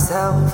myself.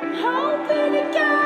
See each other again.